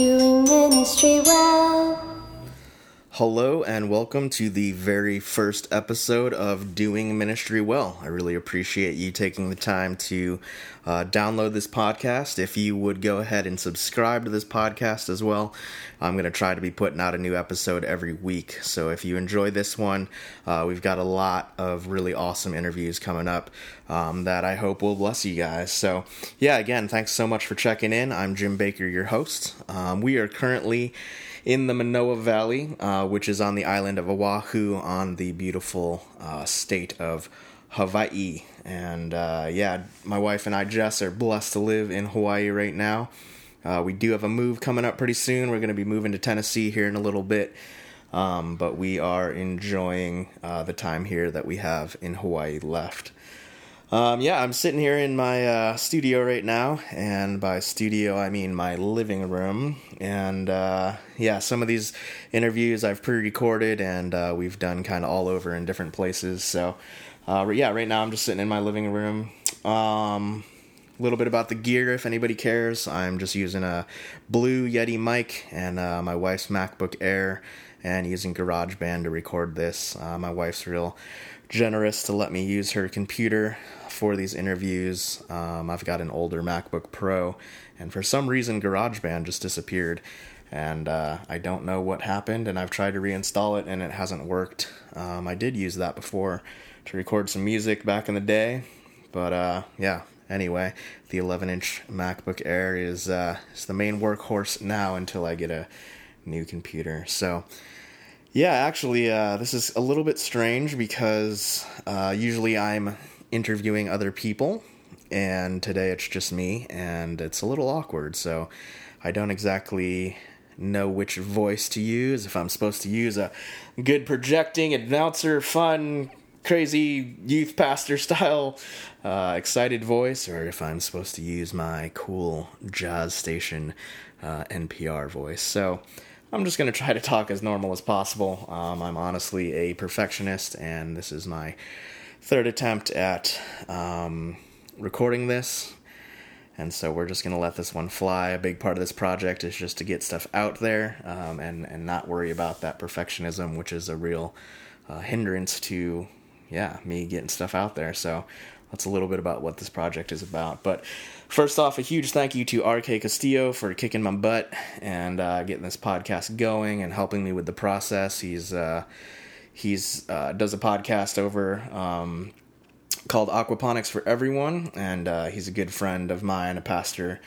doing ministry well. Hello, and welcome to the very first episode of Doing Ministry Well. I really appreciate you taking the time to uh, download this podcast. If you would go ahead and subscribe to this podcast as well, I'm going to try to be putting out a new episode every week. So if you enjoy this one, uh, we've got a lot of really awesome interviews coming up um, that I hope will bless you guys. So, yeah, again, thanks so much for checking in. I'm Jim Baker, your host. Um, we are currently in the Manoa Valley, uh, which is on the island of Oahu on the beautiful uh, state of Hawaii. And uh, yeah, my wife and I, Jess, are blessed to live in Hawaii right now. Uh, we do have a move coming up pretty soon. We're going to be moving to Tennessee here in a little bit. Um, but we are enjoying uh, the time here that we have in Hawaii left. Um, yeah, I'm sitting here in my uh, studio right now, and by studio I mean my living room. And uh, yeah, some of these interviews I've pre-recorded, and uh, we've done kind of all over in different places. So uh, yeah, right now I'm just sitting in my living room. Um, a little bit about the gear, if anybody cares. I'm just using a Blue Yeti mic and uh, my wife's MacBook Air, and using GarageBand to record this. Uh, my wife's real generous to let me use her computer for these interviews. Um, I've got an older MacBook Pro, and for some reason, GarageBand just disappeared. And uh, I don't know what happened, and I've tried to reinstall it, and it hasn't worked. Um, I did use that before to record some music back in the day, but uh, yeah. Anyway, the 11-inch MacBook Air is uh, is the main workhorse now until I get a new computer. So, yeah, actually, uh, this is a little bit strange because uh, usually I'm interviewing other people, and today it's just me, and it's a little awkward. So I don't exactly know which voice to use. If I'm supposed to use a good projecting announcer, fun, crazy youth pastor style, uh, excited voice, or if I'm supposed to use my cool jazz station uh, NPR voice. So. I'm just going to try to talk as normal as possible. Um, I'm honestly a perfectionist, and this is my third attempt at um, recording this. And so we're just going to let this one fly. A big part of this project is just to get stuff out there um, and, and not worry about that perfectionism, which is a real uh, hindrance to, yeah, me getting stuff out there. So that's a little bit about what this project is about. But first off, a huge thank you to RK Castillo for kicking my butt and uh, getting this podcast going and helping me with the process. He's uh, He's uh, does a podcast over um, called Aquaponics for Everyone, and uh, he's a good friend of mine, a pastor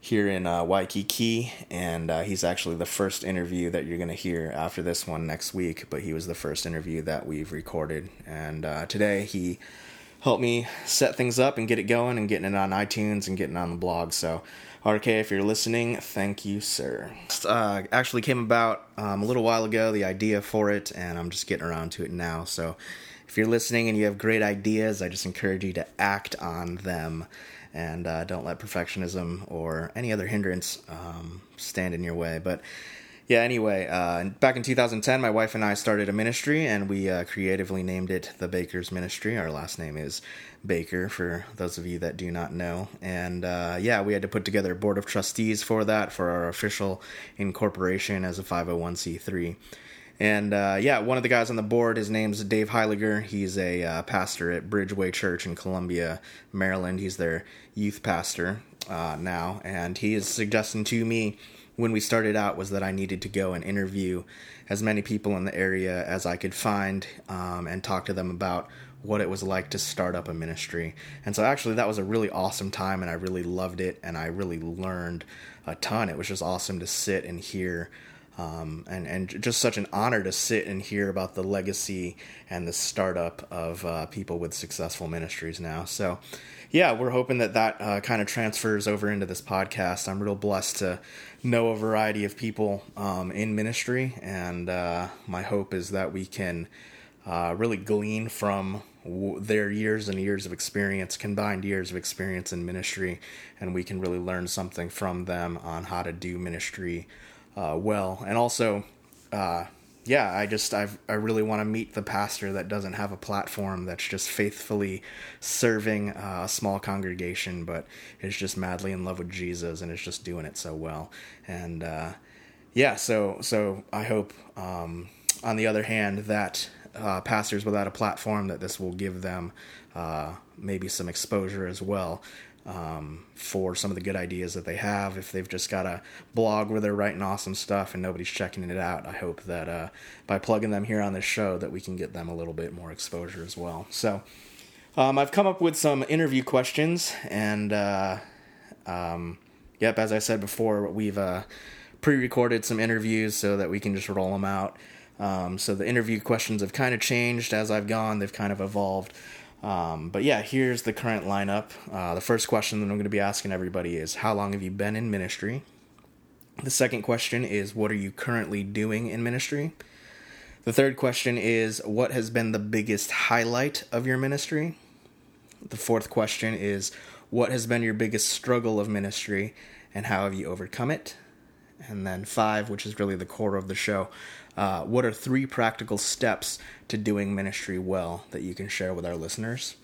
here in uh, Waikiki, and uh, he's actually the first interview that you're going to hear after this one next week. But he was the first interview that we've recorded, and uh, today he helped me set things up and get it going and getting it on iTunes and getting on the blog. So RK, if you're listening, thank you, sir. Uh, actually came about um, a little while ago, the idea for it, and I'm just getting around to it now. So if you're listening and you have great ideas, I just encourage you to act on them and uh, don't let perfectionism or any other hindrance um, stand in your way. But yeah, anyway, uh, back in 2010, my wife and I started a ministry, and we uh, creatively named it the Baker's Ministry. Our last name is Baker, for those of you that do not know. And uh, yeah, we had to put together a board of trustees for that, for our official incorporation as a 501c3. And uh, yeah, one of the guys on the board, his name's Dave Heiliger. He's a uh, pastor at Bridgeway Church in Columbia, Maryland. He's their youth pastor uh, now, and he is suggesting to me when we started out was that I needed to go and interview as many people in the area as I could find um, and talk to them about what it was like to start up a ministry. And so, actually, that was a really awesome time, and I really loved it, and I really learned a ton. It was just awesome to sit and hear. Um, and and just such an honor to sit and hear about the legacy and the startup of uh, people with successful ministries now. So, yeah, we're hoping that that uh, kind of transfers over into this podcast. I'm real blessed to know a variety of people um, in ministry, and uh, my hope is that we can uh, really glean from their years and years of experience, combined years of experience in ministry, and we can really learn something from them on how to do ministry uh, well, and also uh, yeah, I just I've, I really want to meet the pastor that doesn't have a platform that's just faithfully serving uh, a small congregation, but is just madly in love with Jesus and is just doing it so well. And uh, yeah, so so I hope um, on the other hand that uh, pastors without a platform that this will give them uh, maybe some exposure as well um, for some of the good ideas that they have. If they've just got a blog where they're writing awesome stuff and nobody's checking it out, I hope that uh, by plugging them here on this show, that we can get them a little bit more exposure as well. So um, I've come up with some interview questions, and uh, um, yep, as I said before, we've uh, pre-recorded some interviews so that we can just roll them out. Um, so the interview questions have kind of changed as I've gone; they've kind of evolved. Um, but yeah, here's the current lineup. Uh, the first question that I'm going to be asking everybody is How long have you been in ministry? The second question is What are you currently doing in ministry? The third question is What has been the biggest highlight of your ministry? The fourth question is What has been your biggest struggle of ministry and how have you overcome it? And then five, which is really the core of the show, uh, what are three practical steps to doing ministry well that you can share with our listeners?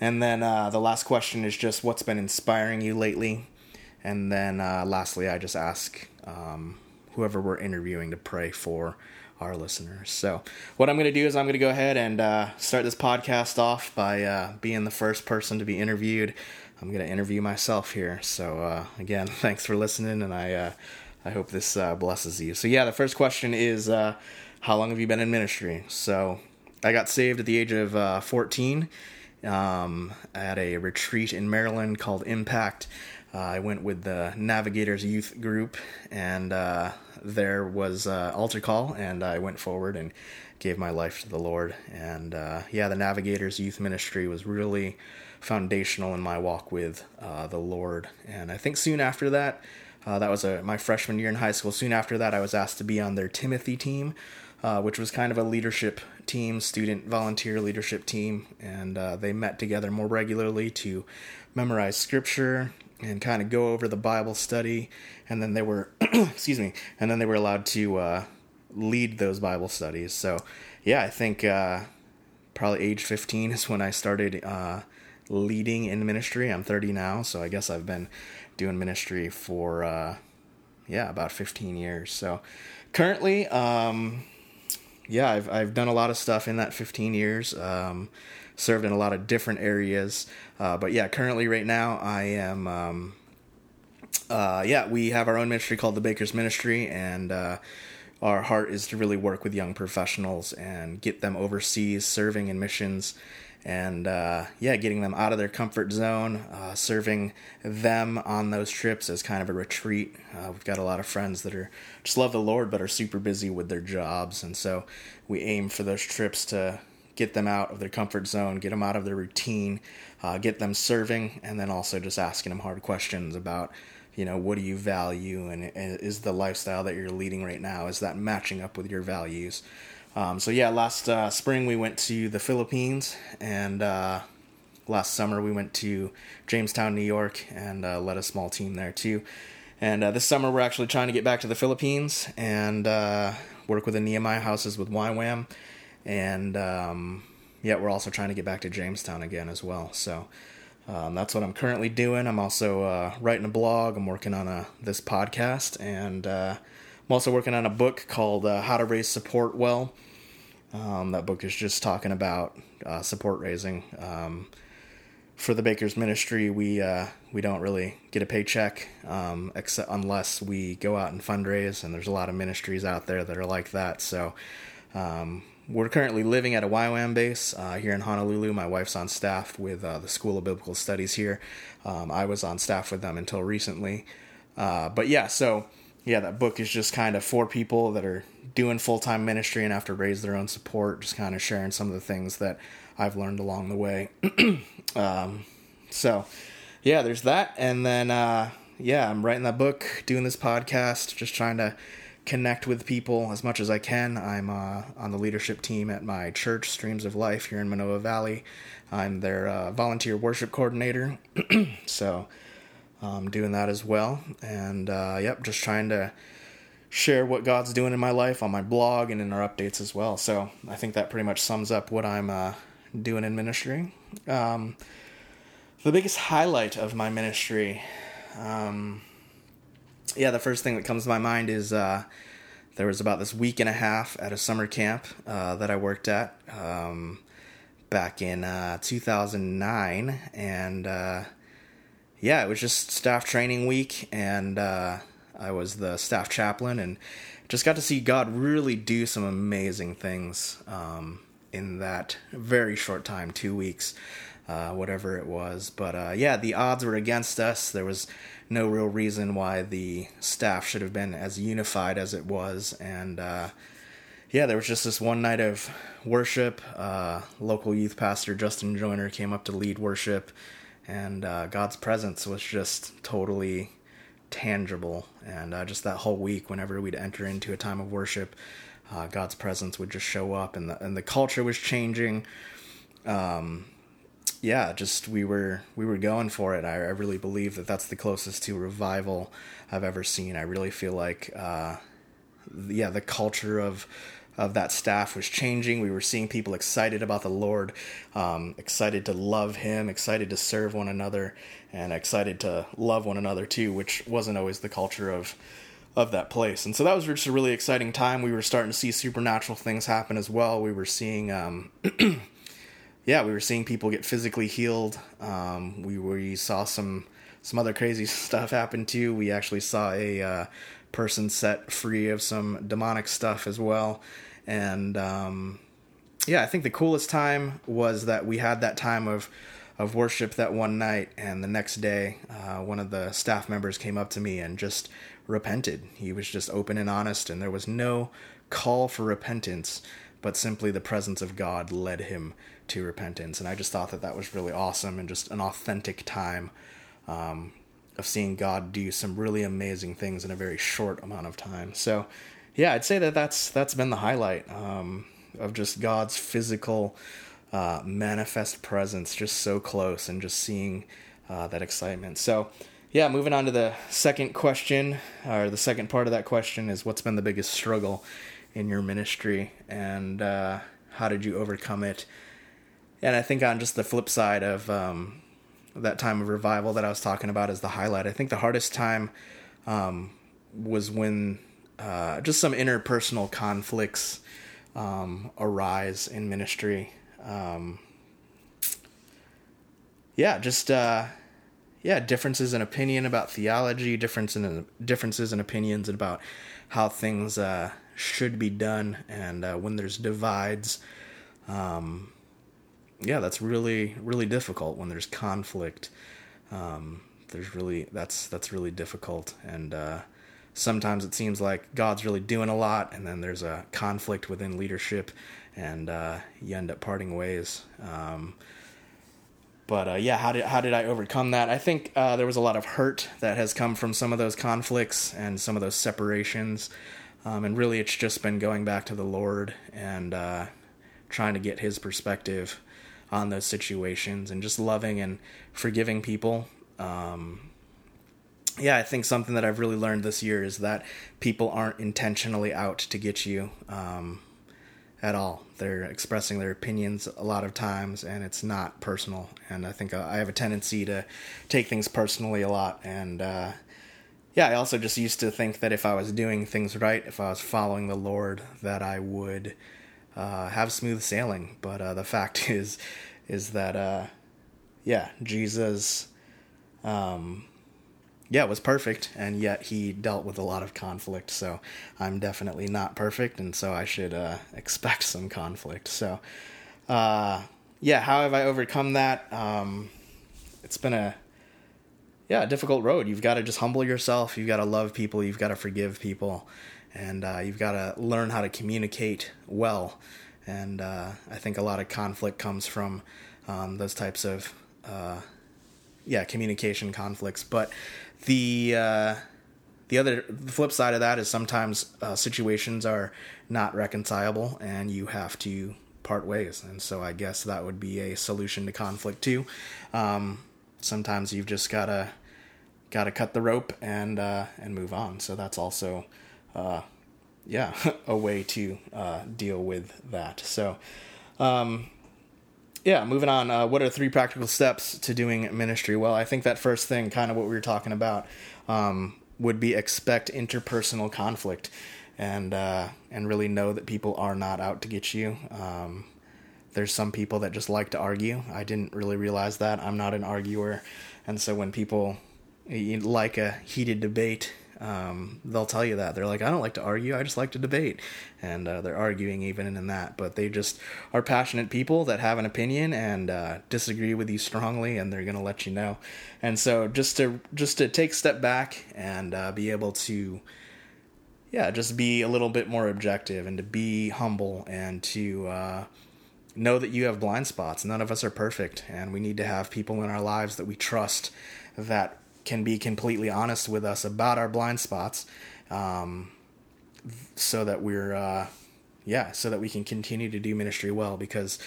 And then uh, the last question is just what's been inspiring you lately? And then uh, lastly, I just ask um, whoever we're interviewing to pray for our listeners. So, what I'm going to do is I'm going to go ahead and uh, start this podcast off by uh, being the first person to be interviewed. I'm going to interview myself here. So, uh, again, thanks for listening, and I uh, I hope this uh, blesses you. So, yeah, the first question is uh, How long have you been in ministry? So, I got saved at the age of uh, 14 um, at a retreat in Maryland called Impact. Uh, I went with the Navigators Youth Group, and uh, there was uh, altar call, and I went forward and gave my life to the Lord. And yeah, the Navigators Youth Ministry was really foundational in my walk with the Lord. And I think soon after that, uh, that was a, my freshman year in high school. Soon after that, I was asked to be on their Timothy team, uh, which was kind of a leadership team, student volunteer leadership team. And uh, they met together more regularly to memorize scripture and kind of go over the Bible study. And then they were, excuse me, and then they were allowed to uh, lead those Bible studies. So, yeah, I think uh, probably age 15 is when I started uh, leading in ministry. I'm 30 now, so I guess I've been doing ministry for uh, yeah about 15 years. So currently, um, yeah, I've I've done a lot of stuff in that 15 years. Um, served in a lot of different areas, uh, but yeah, currently right now I am. Um, uh, yeah, we have our own ministry called the Baker's Ministry, and uh, our heart is to really work with young professionals and get them overseas serving in missions and uh, yeah, getting them out of their comfort zone, uh, serving them on those trips as kind of a retreat. Uh, we've got a lot of friends that are just love the Lord but are super busy with their jobs, and so we aim for those trips to get them out of their comfort zone, get them out of their routine, uh, get them serving, and then also just asking them hard questions about you know what do you value? And is the lifestyle that you're leading right now is that matching up with your values um, so yeah, last uh, spring we went to the Philippines, and uh, last summer we went to Jamestown, New York, and uh, led a small team there too. And uh, this summer we're actually trying to get back to the Philippines and uh, work with the Nehemiah houses with YWAM, and um, yeah, we're also trying to get back to Jamestown again as well. So. Um, that's what I'm currently doing. I'm also uh, writing a blog. I'm working on a this podcast, and I'm also working on a book called How to Raise Support Well. Um, that book is just talking about uh, support raising. Um, for the Baker's Ministry, we uh, we don't really get a paycheck um, except unless we go out and fundraise, and there's a lot of ministries out there that are like that. So um, we're currently living at a YWAM base uh, here in Honolulu. My wife's on staff with uh, the School of Biblical Studies here. Um, I was on staff with them until recently. Uh, but yeah, so yeah, that book is just kind of for people that are doing full time ministry and have to raise their own support, just kind of sharing some of the things that I've learned along the way. um, so, yeah, there's that. And then, uh, yeah, I'm writing that book, doing this podcast, just trying to connect with people as much as I can. I'm uh, on the leadership team at my church, Streams of Life, here in Manoa Valley. I'm their uh, volunteer worship coordinator. so, um, doing that as well. And uh, yep, just trying to share what God's doing in my life on my blog and in our updates as well. So I think that pretty much sums up what I'm uh, doing in ministry. Um, the biggest highlight of my ministry, um, yeah, the first thing that comes to my mind is uh, there was about this week and a half at a summer camp uh, that I worked at um, back in uh, 2009, and uh, yeah, it was just staff training week, and uh, I was the staff chaplain, and just got to see God really do some amazing things um, in that very short time, two weeks, uh, whatever it was. But uh, yeah, the odds were against us. There was no real reason why the staff should have been as unified as it was, and uh, yeah, there was just this one night of worship. Uh, local youth pastor Justin Joyner came up to lead worship and uh, God's presence was just totally tangible. And uh, just that whole week, whenever we'd enter into a time of worship, uh, God's presence would just show up, and the and the culture was changing. Um, yeah, just we were we were going for it. I, I, really believe that that's the closest to revival I've ever seen. I really feel like, uh, yeah, the culture of of that staff was changing. We were seeing people excited about the Lord, um, excited to love Him, excited to serve one another, and excited to love one another too, which wasn't always the culture of of that place. And so that was just a really exciting time. We were starting to see supernatural things happen as well. We were seeing. Um, yeah, we were seeing people get physically healed. Um, we we saw some some other crazy stuff happen too. We actually saw a uh, person set free of some demonic stuff as well. And um, yeah, I think the coolest time was that we had that time of of worship that one night, and the next day, uh, one of the staff members came up to me and just repented. He was just open and honest, and there was no call for repentance, but simply the presence of God led him to repentance. And I just thought that that was really awesome and just an authentic time um, of seeing God do some really amazing things in a very short amount of time. So yeah, I'd say that that's that's been the highlight um, of just God's physical uh, manifest presence, just so close, and just seeing uh, that excitement. So, yeah, moving on to the second question, or the second part of that question is, what's been the biggest struggle in your ministry, and uh, how did you overcome it? And I think on just the flip side of um, that time of revival that I was talking about is the highlight. I think the hardest time um, was when uh, just some interpersonal conflicts um, arise in ministry. Um, yeah, just uh, yeah, differences in opinion about theology, in differences in opinions about how things uh, should be done, and uh, when there's divides. Um, yeah, that's really really difficult when there's conflict. Um, there's really that's that's really difficult, and uh, sometimes it seems like God's really doing a lot, and then there's a conflict within leadership, and uh, you end up parting ways. Um, but uh, yeah, how did how did I overcome that? I think uh, there was a lot of hurt that has come from some of those conflicts and some of those separations, um, and really it's just been going back to the Lord and uh, trying to get His perspective on those situations, and just loving and forgiving people. Um, yeah, I think something that I've really learned this year is that people aren't intentionally out to get you um, at all. They're expressing their opinions a lot of times, and it's not personal. And I think uh, I have a tendency to take things personally a lot. And uh, yeah, I also just used to think that if I was doing things right, if I was following the Lord, that I would uh, have smooth sailing. But uh, the fact is, is that uh, yeah, Jesus. Um, yeah, was perfect, and yet he dealt with a lot of conflict. So I'm definitely not perfect, and so I should uh, expect some conflict. So, uh, yeah, how have I overcome that? Um, it's been a yeah difficult road. You've got to just humble yourself. You've got to love people. You've got to forgive people, and uh, you've got to learn how to communicate well. And uh, I think a lot of conflict comes from um, those types of uh, yeah communication conflicts, but the uh, the other the flip side of that is sometimes uh, situations are not reconcilable and you have to part ways. And so i guess that would be a solution to conflict too. Um, sometimes you've just gotta gotta cut the rope and uh, and move on. So that's also uh, yeah, a way to uh, deal with that. So, um, yeah, moving on. Uh, what are three practical steps to doing ministry? Well, I think that first thing, kind of what we were talking about, um, would be expect interpersonal conflict, and uh, and really know that people are not out to get you. Um, there's some people that just like to argue. I didn't really realize that. I'm not an arguer, and so when people like a heated debate um, they'll tell you that they're like, I don't like to argue, I just like to debate, and uh, they're arguing even in that. But they just are passionate people that have an opinion and uh, disagree with you strongly, and they're gonna let you know. And so just to just to take a step back and uh, be able to, yeah, just be a little bit more objective and to be humble and to uh, know that you have blind spots. None of us are perfect, and we need to have people in our lives that we trust that can be completely honest with us about our blind spots, um, so that we're, uh, yeah, so that we can continue to do ministry well because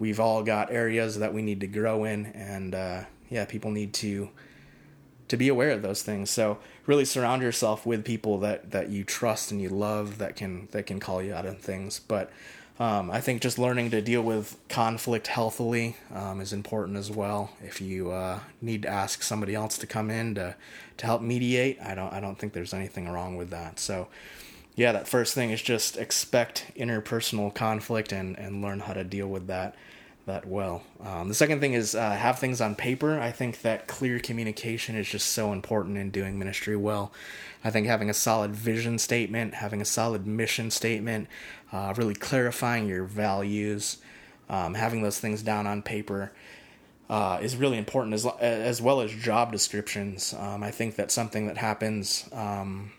we've all got areas that we need to grow in, and uh, yeah, people need to to be aware of those things. So really surround yourself with people that that you trust and you love that can that can call you out on things, but um, I think just learning to deal with conflict healthily um, is important as well. If you uh, need to ask somebody else to come in to to help mediate, I don't I don't think there's anything wrong with that. So, yeah, that first thing is just expect interpersonal conflict and and learn how to deal with that that well. Um, the second thing is uh, have things on paper. I think that clear communication is just so important in doing ministry well. I think having a solid vision statement, having a solid mission statement, uh, really clarifying your values, um, having those things down on paper. Uh, is really important as as well as job descriptions. Um, I think that's something that happens um,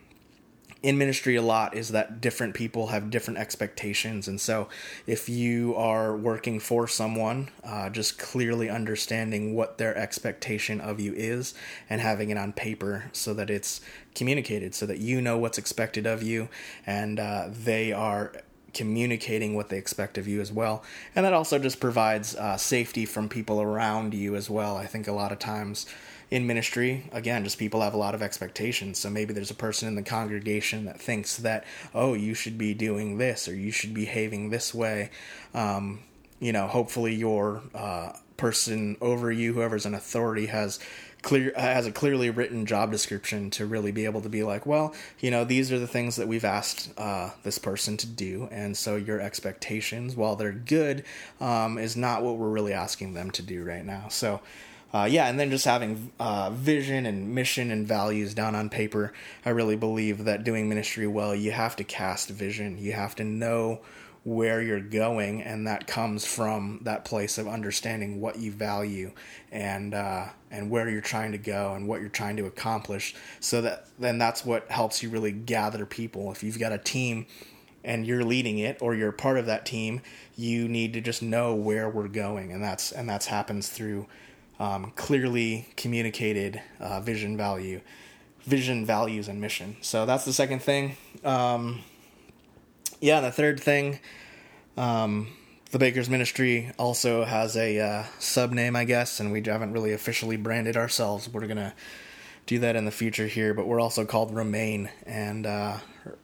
in ministry a lot is that different people have different expectations. And so, if you are working for someone, uh, just clearly understanding what their expectation of you is and having it on paper so that it's communicated, so that you know what's expected of you and uh, they are communicating what they expect of you as well. And that also just provides uh, safety from people around you as well. I think a lot of times in ministry, again, just people have a lot of expectations. So maybe there's a person in the congregation that thinks that, oh, you should be doing this or you should be behaving this way. Um, you know, hopefully your uh, person over you, whoever's an authority, has clear has a clearly written job description to really be able to be like, well, you know, these are the things that we've asked uh, this person to do, and so your expectations, while they're good, um, is not what we're really asking them to do right now. So uh, yeah, and then just having uh, vision and mission and values down on paper. I really believe that doing ministry well, you have to cast vision. You have to know where you're going, and that comes from that place of understanding what you value and uh, and where you're trying to go and what you're trying to accomplish. So that then that's what helps you really gather people. If you've got a team and you're leading it or you're part of that team, you need to just know where we're going, and that's and that's happens through um, clearly communicated uh, vision value, vision values and mission. So that's the second thing. Um, yeah, the third thing, um, the Baker's Ministry also has a uh, sub name, I guess, and we haven't really officially branded ourselves. We're gonna do that in the future here, but we're also called Remain, and uh,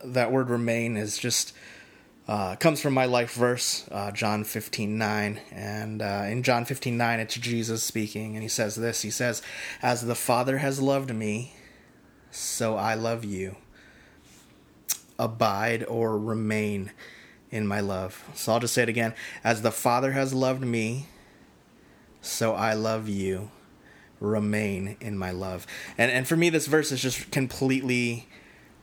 that word Remain is just uh, comes from my life verse, uh, John 15 9. And uh, in John 15 9, it's Jesus speaking, and he says this He says, As the Father has loved me, so I love you. Abide or remain in my love. So I'll just say it again. As the Father has loved me, so I love you. Remain in my love. And and for me this verse is just completely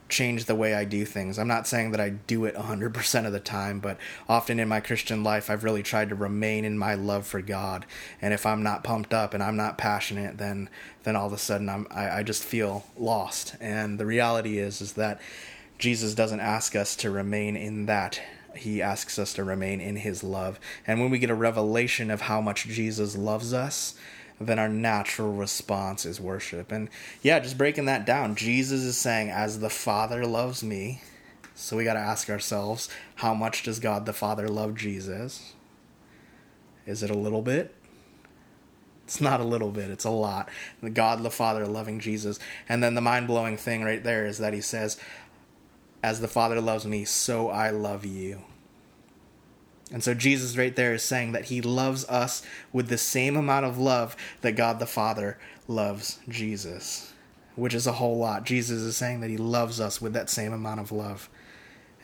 change the way I do things. I'm not saying that I do it 100% of the time, but often in my Christian life, I've really tried to remain in my love for God. And if I'm not pumped up and I'm not passionate, then then all of a sudden I'm I, I just feel lost. And the reality is is that Jesus doesn't ask us to remain in that. He asks us to remain in his love. And when we get a revelation of how much Jesus loves us, then our natural response is worship. And yeah, just breaking that down, Jesus is saying, As the Father loves me. So we got to ask ourselves, how much does God the Father love Jesus? Is it a little bit? It's not a little bit, it's a lot. God the Father loving Jesus. And then the mind blowing thing right there is that he says, as the Father loves me, so I love you. And so Jesus right there is saying that he loves us with the same amount of love that God the Father loves Jesus, which is a whole lot. Jesus is saying that he loves us with that same amount of love.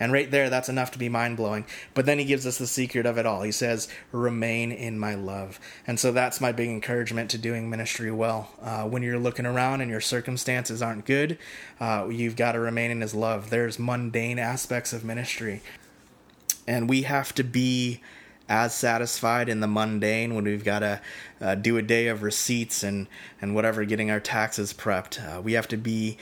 And right there, that's enough to be mind blowing. But then he gives us the secret of it all. He says, Remain in my love. And so that's my big encouragement to doing ministry well. Uh, when you're looking around and your circumstances aren't good, uh, you've got to remain in his love. There's mundane aspects of ministry. And we have to be as satisfied in the mundane when we've got to uh, do a day of receipts and, and whatever, getting our taxes prepped. Uh, we have to be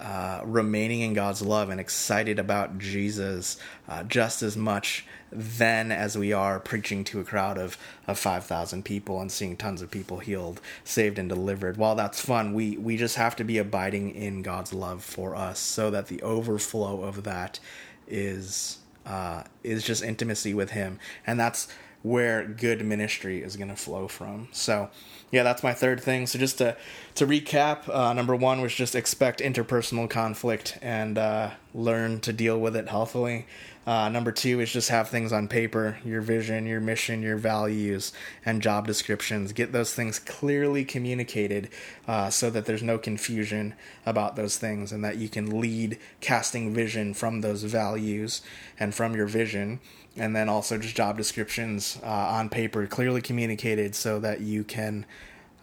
uh, remaining in God's love and excited about Jesus uh, just as much then as we are preaching to a crowd of, of 5,000 people and seeing tons of people healed, saved, and delivered. While that's fun, we, we just have to be abiding in God's love for us so that the overflow of that is uh, is just intimacy with Him. And that's where good ministry is going to flow from. So, yeah, that's my third thing. So just to to recap, uh, number one was just expect interpersonal conflict and uh, learn to deal with it healthily. Uh, number two is just have things on paper, your vision, your mission, your values, and job descriptions. Get those things clearly communicated uh, so that there's no confusion about those things and that you can lead casting vision from those values and from your vision and then also just job descriptions uh, on paper clearly communicated so that you can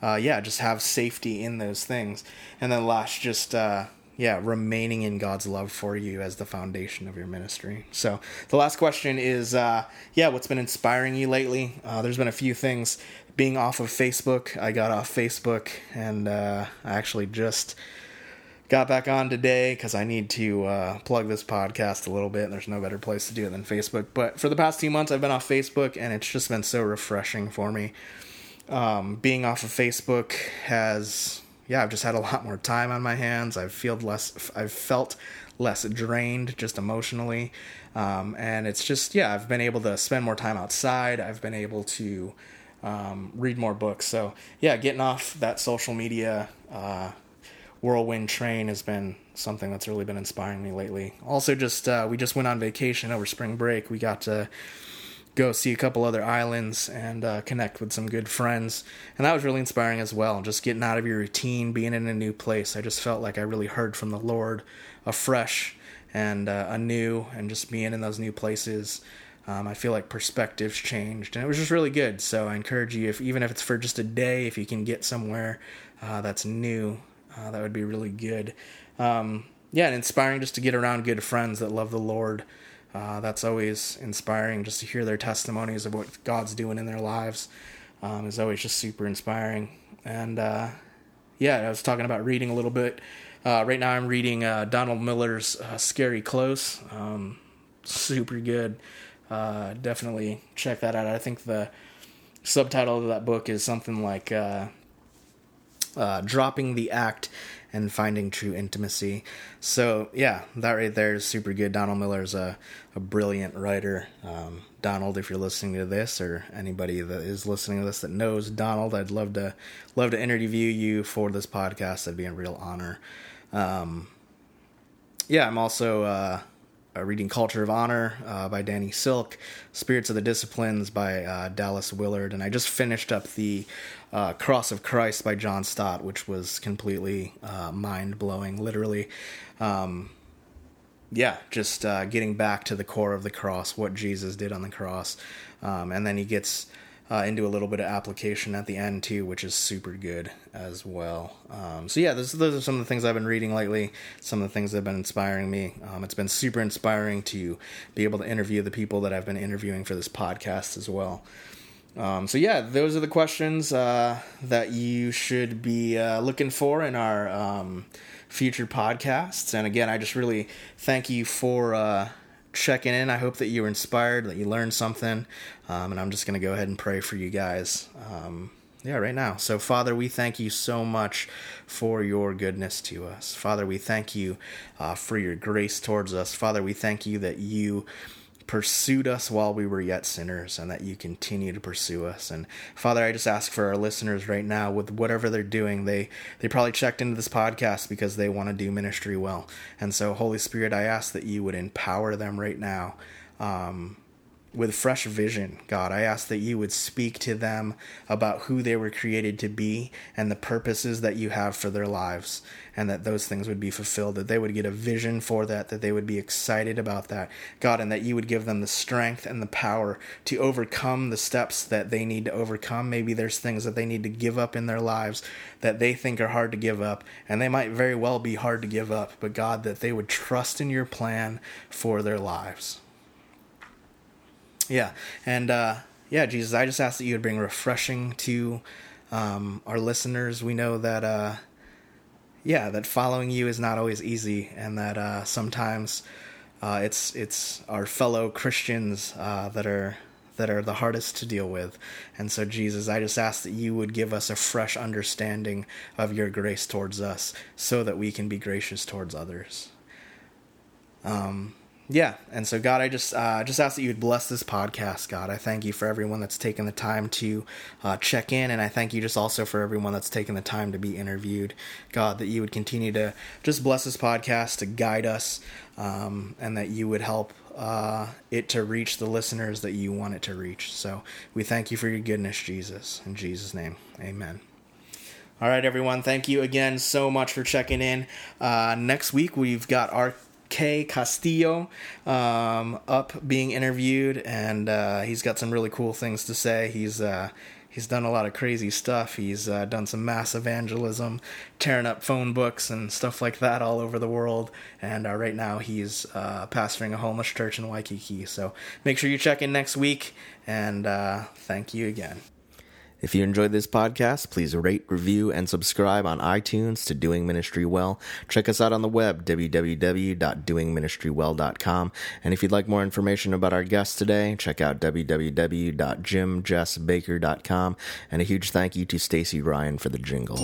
uh, yeah just have safety in those things and then last just uh, yeah remaining in god's love for you as the foundation of your ministry so the last question is uh, yeah what's been inspiring you lately uh, there's been a few things being off of facebook i got off facebook and uh, i actually just got back on today because I need to uh, plug this podcast a little bit. There's no better place to do it than Facebook. But for the past two months, I've been off Facebook, and it's just been so refreshing for me. Um, being off of Facebook has, yeah, I've just had a lot more time on my hands. I've felt less. I've felt less drained just emotionally, um, and it's just, yeah, I've been able to spend more time outside. I've been able to um, read more books. So yeah, getting off that social media. Uh, whirlwind train has been something that's really been inspiring me lately. Also, just uh, we just went on vacation over spring break. We got to go see a couple other islands and uh, connect with some good friends, and that was really inspiring as well. Just getting out of your routine, being in a new place. I just felt like I really heard from the Lord afresh and uh, anew, and just being in those new places. Um, I feel like perspectives changed, and it was just really good. So I encourage you, if even if it's for just a day, if you can get somewhere uh, that's new, uh, that would be really good. Um, yeah, and inspiring just to get around good friends that love the Lord. Uh, that's always inspiring just to hear their testimonies of what God's doing in their lives. Um, is always just super inspiring. And uh, yeah, I was talking about reading a little bit. Uh, right now, I'm reading uh, Donald Miller's uh, Scary Close. Um, super good. Uh, definitely check that out. I think the subtitle of that book is something like dropping the act and finding true intimacy. So yeah, that right there is super good. Donald Miller is a, a brilliant writer. Um, Donald, if you're listening to this, or anybody that is listening to this that knows Donald, I'd love to love to interview you for this podcast. That'd be a real honor. Um, yeah, I'm also uh, uh, reading Culture of Honor uh, by Danny Silk, Spirits of the Disciplines by uh, Dallas Willard, and I just finished up the uh, Cross of Christ by John Stott, which was completely uh, mind blowing, literally. Um, yeah, just uh, getting back to the core of the cross, what Jesus did on the cross. Um, and then he gets uh, into a little bit of application at the end too, which is super good as well. Um, so yeah, those, those are some of the things I've been reading lately. Some of the things that have been inspiring me. Um, it's been super inspiring to be able to interview the people that I've been interviewing for this podcast as well. Um, so yeah, those are the questions uh, that you should be uh, looking for in our um, future podcasts. And again, I just really thank you for uh, checking in. I hope that you were inspired, that you learned something. Um, and I'm just going to go ahead and pray for you guys. Um, yeah, right now. So, Father, we thank you so much for your goodness to us. Father, we thank you uh, for your grace towards us. Father, we thank you that you pursued us while we were yet sinners and that you continue to pursue us. And Father, I just ask for our listeners right now with whatever they're doing, they they probably checked into this podcast because they want to do ministry well. And so Holy Spirit, I ask that you would empower them right now. Um, with fresh vision, God. I ask that you would speak to them about who they were created to be and the purposes that you have for their lives, and that those things would be fulfilled, that they would get a vision for that, that they would be excited about that, God, and that you would give them the strength and the power to overcome the steps that they need to overcome. Maybe there's things that they need to give up in their lives that they think are hard to give up, and they might very well be hard to give up, but God, that they would trust in your plan for their lives. Yeah, and uh, yeah, Jesus, I just ask that you would bring refreshing to um, our listeners. We know that, uh, yeah, that following you is not always easy, and that uh, sometimes uh, it's it's our fellow Christians uh, that are that are the hardest to deal with. And so, Jesus, I just ask that you would give us a fresh understanding of your grace towards us, so that we can be gracious towards others. Um, yeah, and so God, I just uh, just ask that you would bless this podcast, God. I thank you for everyone that's taken the time to uh, check in, and I thank you just also for everyone that's taken the time to be interviewed, God. That you would continue to just bless this podcast to guide us, um, and that you would help uh, it to reach the listeners that you want it to reach. So we thank you for your goodness, Jesus. In Jesus' name, Amen. All right, everyone. Thank you again so much for checking in. Uh, next week we've got our Kay Castillo um, up being interviewed, and uh, he's got some really cool things to say. He's uh, he's done a lot of crazy stuff. He's uh, done some mass evangelism, tearing up phone books and stuff like that all over the world. And uh, right now he's uh, pastoring a homeless church in Waikiki. So make sure you check in next week, and uh, thank you again. If you enjoyed this podcast, please rate, review, and subscribe on iTunes to Doing Ministry Well. Check us out on the web, www.doingministrywell.com. And if you'd like more information about our guests today, check out www.jimjessbaker.com. And a huge thank you to Stacy Ryan for the jingle.